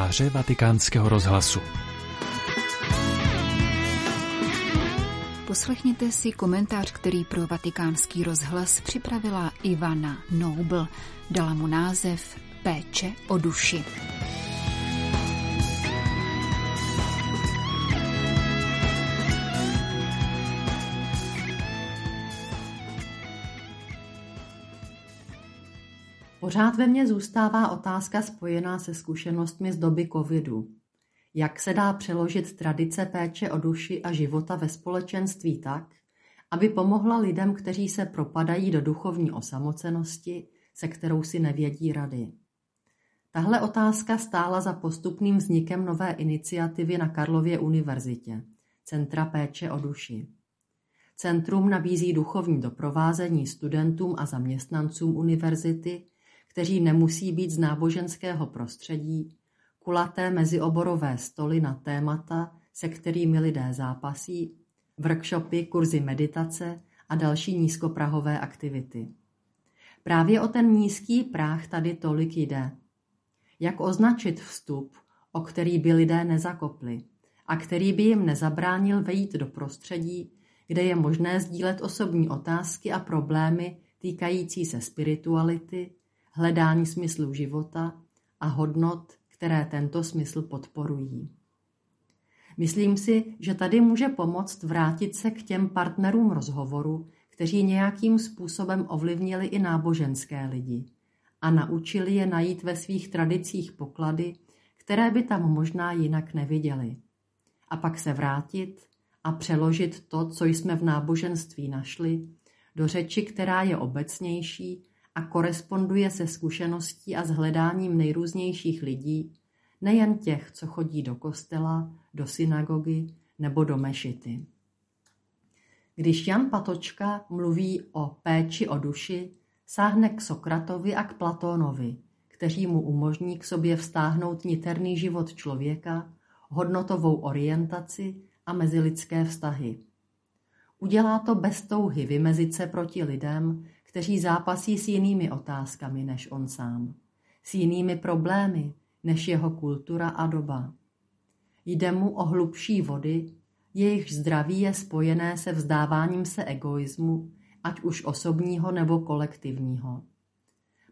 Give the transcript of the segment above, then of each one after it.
komentáře vatikánského rozhlasu. Poslechněte si komentář, který pro vatikánský rozhlas připravila Ivana Noble. Dala mu název Péče o duši. Pořád ve mně zůstává otázka spojená se zkušenostmi z doby covidu. Jak se dá přeložit tradice péče o duši a života ve společenství tak, aby pomohla lidem, kteří se propadají do duchovní osamocenosti, se kterou si nevědí rady. Tahle otázka stála za postupným vznikem nové iniciativy na Karlově univerzitě, Centra péče o duši. Centrum nabízí duchovní doprovázení studentům a zaměstnancům univerzity kteří nemusí být z náboženského prostředí, kulaté mezioborové stoly na témata, se kterými lidé zápasí, workshopy, kurzy meditace a další nízkoprahové aktivity. Právě o ten nízký práh tady tolik jde. Jak označit vstup, o který by lidé nezakopli a který by jim nezabránil vejít do prostředí, kde je možné sdílet osobní otázky a problémy týkající se spirituality, hledání smyslu života a hodnot, které tento smysl podporují. Myslím si, že tady může pomoct vrátit se k těm partnerům rozhovoru, kteří nějakým způsobem ovlivnili i náboženské lidi a naučili je najít ve svých tradicích poklady, které by tam možná jinak neviděli. A pak se vrátit a přeložit to, co jsme v náboženství našli, do řeči, která je obecnější a koresponduje se zkušeností a s hledáním nejrůznějších lidí, nejen těch, co chodí do kostela, do synagogy nebo do mešity. Když Jan Patočka mluví o péči o duši, sáhne k Sokratovi a k Platónovi, kteří mu umožní k sobě vztáhnout niterný život člověka, hodnotovou orientaci a mezilidské vztahy. Udělá to bez touhy vymezit se proti lidem, kteří zápasí s jinými otázkami než on sám, s jinými problémy než jeho kultura a doba. Jde mu o hlubší vody, jejich zdraví je spojené se vzdáváním se egoismu, ať už osobního nebo kolektivního.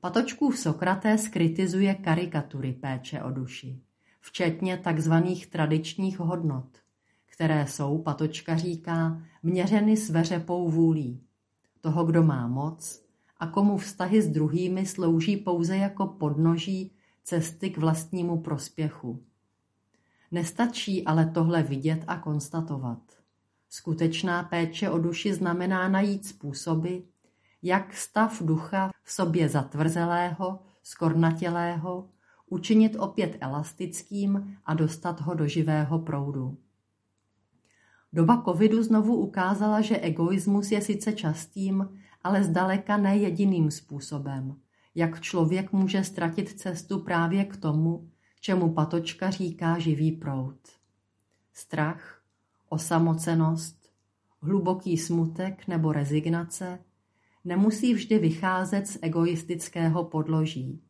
Patočkův Sokrates kritizuje karikatury péče o duši, včetně takzvaných tradičních hodnot, které jsou, Patočka říká, měřeny sveřepou vůlí, toho, kdo má moc a komu vztahy s druhými slouží pouze jako podnoží cesty k vlastnímu prospěchu. Nestačí ale tohle vidět a konstatovat. Skutečná péče o duši znamená najít způsoby, jak stav ducha v sobě zatvrzelého, skornatělého, učinit opět elastickým a dostat ho do živého proudu. Doba covidu znovu ukázala, že egoismus je sice častým, ale zdaleka ne jediným způsobem, jak člověk může ztratit cestu právě k tomu, čemu Patočka říká živý proud. Strach, osamocenost, hluboký smutek nebo rezignace nemusí vždy vycházet z egoistického podloží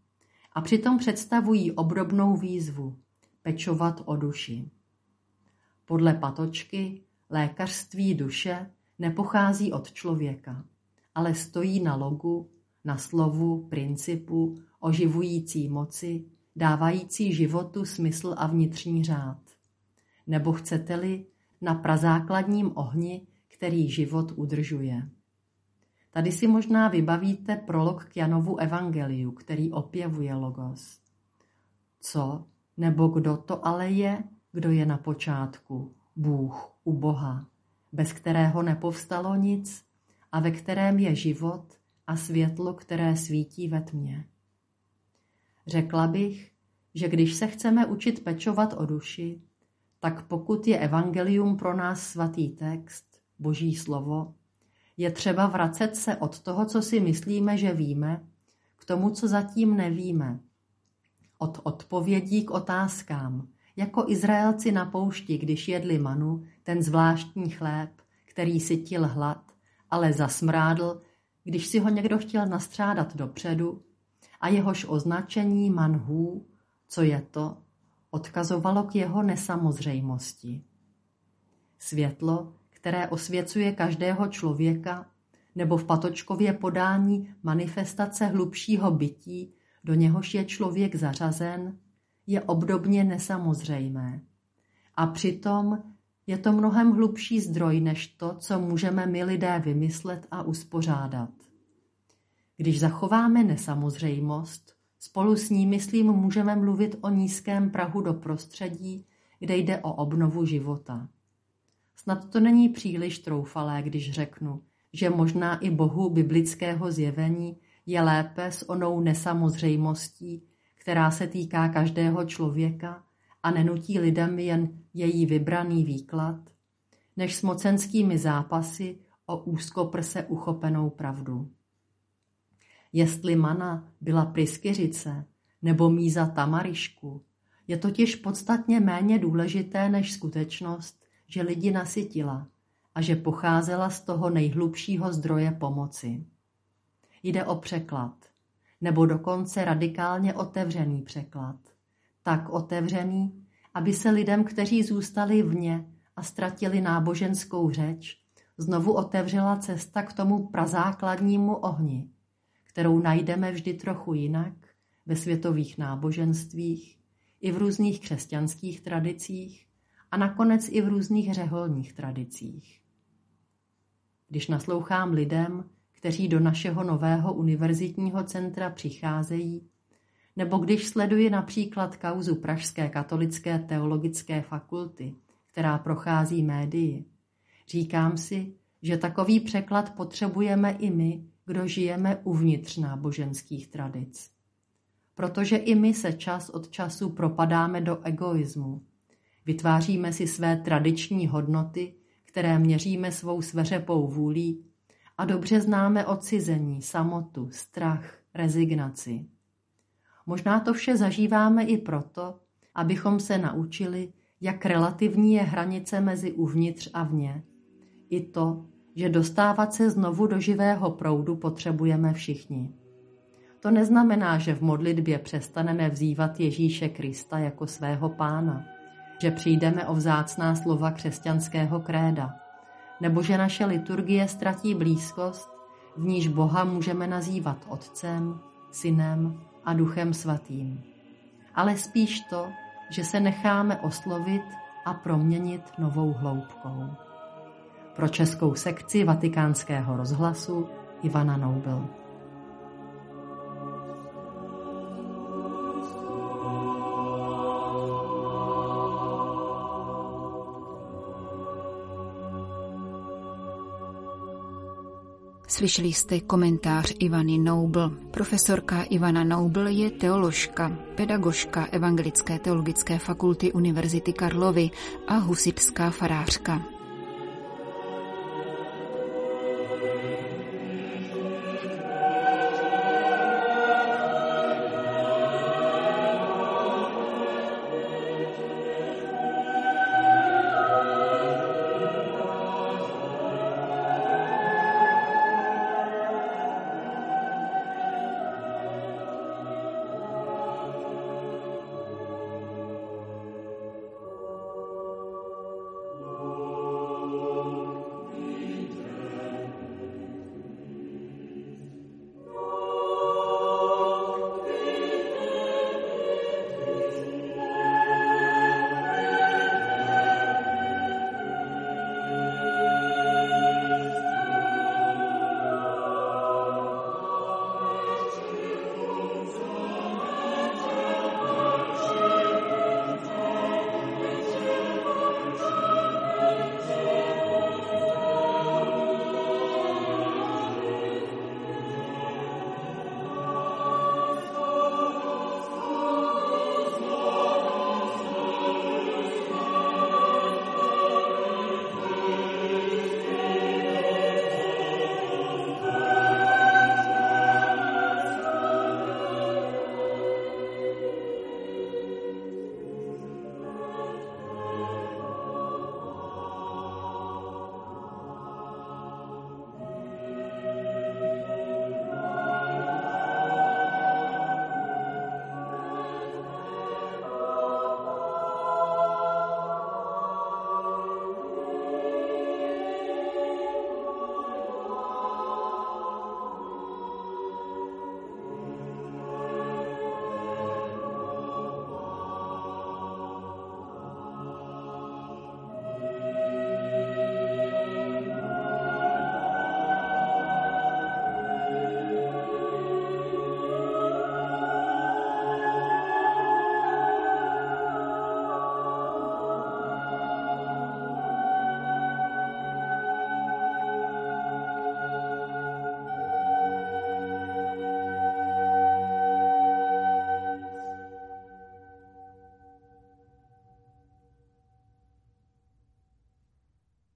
a přitom představují obdobnou výzvu pečovat o duši. Podle Patočky Lékařství duše nepochází od člověka, ale stojí na logu, na slovu, principu, oživující moci, dávající životu smysl a vnitřní řád. Nebo chcete-li, na prazákladním ohni, který život udržuje. Tady si možná vybavíte prolog k Janovu evangeliu, který opěvuje logos. Co nebo kdo to ale je, kdo je na počátku? Bůh u Boha, bez kterého nepovstalo nic a ve kterém je život a světlo, které svítí ve tmě. Řekla bych, že když se chceme učit pečovat o duši, tak pokud je evangelium pro nás svatý text, boží slovo, je třeba vracet se od toho, co si myslíme, že víme, k tomu, co zatím nevíme. Od odpovědí k otázkám, jako Izraelci na poušti, když jedli manu, ten zvláštní chléb, který sytil hlad, ale zasmrádl, když si ho někdo chtěl nastřádat dopředu, a jehož označení manhů, co je to, odkazovalo k jeho nesamozřejmosti. Světlo, které osvěcuje každého člověka, nebo v Patočkově podání manifestace hlubšího bytí, do něhož je člověk zařazen, je obdobně nesamozřejmé. A přitom je to mnohem hlubší zdroj než to, co můžeme my lidé vymyslet a uspořádat. Když zachováme nesamozřejmost, spolu s ní, myslím, můžeme mluvit o nízkém prahu do prostředí, kde jde o obnovu života. Snad to není příliš troufalé, když řeknu, že možná i bohu biblického zjevení je lépe s onou nesamozřejmostí, která se týká každého člověka a nenutí lidem jen její vybraný výklad, než s mocenskými zápasy o úzkoprse uchopenou pravdu. Jestli mana byla pryskyřice nebo míza tamarišku, je totiž podstatně méně důležité než skutečnost, že lidi nasytila a že pocházela z toho nejhlubšího zdroje pomoci. Jde o překlad, nebo dokonce radikálně otevřený překlad. Tak otevřený, aby se lidem, kteří zůstali vně a ztratili náboženskou řeč, znovu otevřela cesta k tomu prazákladnímu ohni, kterou najdeme vždy trochu jinak ve světových náboženstvích i v různých křesťanských tradicích a nakonec i v různých řeholních tradicích. Když naslouchám lidem, kteří do našeho nového univerzitního centra přicházejí, nebo když sleduji například kauzu Pražské katolické teologické fakulty, která prochází médii, říkám si, že takový překlad potřebujeme i my, kdo žijeme uvnitř náboženských tradic. Protože i my se čas od času propadáme do egoismu. Vytváříme si své tradiční hodnoty, které měříme svou sveřepou vůlí a dobře známe odcizení, samotu, strach, rezignaci. Možná to vše zažíváme i proto, abychom se naučili, jak relativní je hranice mezi uvnitř a vně. I to, že dostávat se znovu do živého proudu potřebujeme všichni. To neznamená, že v modlitbě přestaneme vzývat Ježíše Krista jako svého pána, že přijdeme o vzácná slova křesťanského kréda, nebo že naše liturgie ztratí blízkost, v níž Boha můžeme nazývat Otcem, Synem a Duchem Svatým. Ale spíš to, že se necháme oslovit a proměnit novou hloubkou. Pro českou sekci vatikánského rozhlasu Ivana Noubel. Slyšeli jste komentář Ivany Noble. Profesorka Ivana Noble je teoložka, pedagožka Evangelické teologické fakulty Univerzity Karlovy a husitská farářka.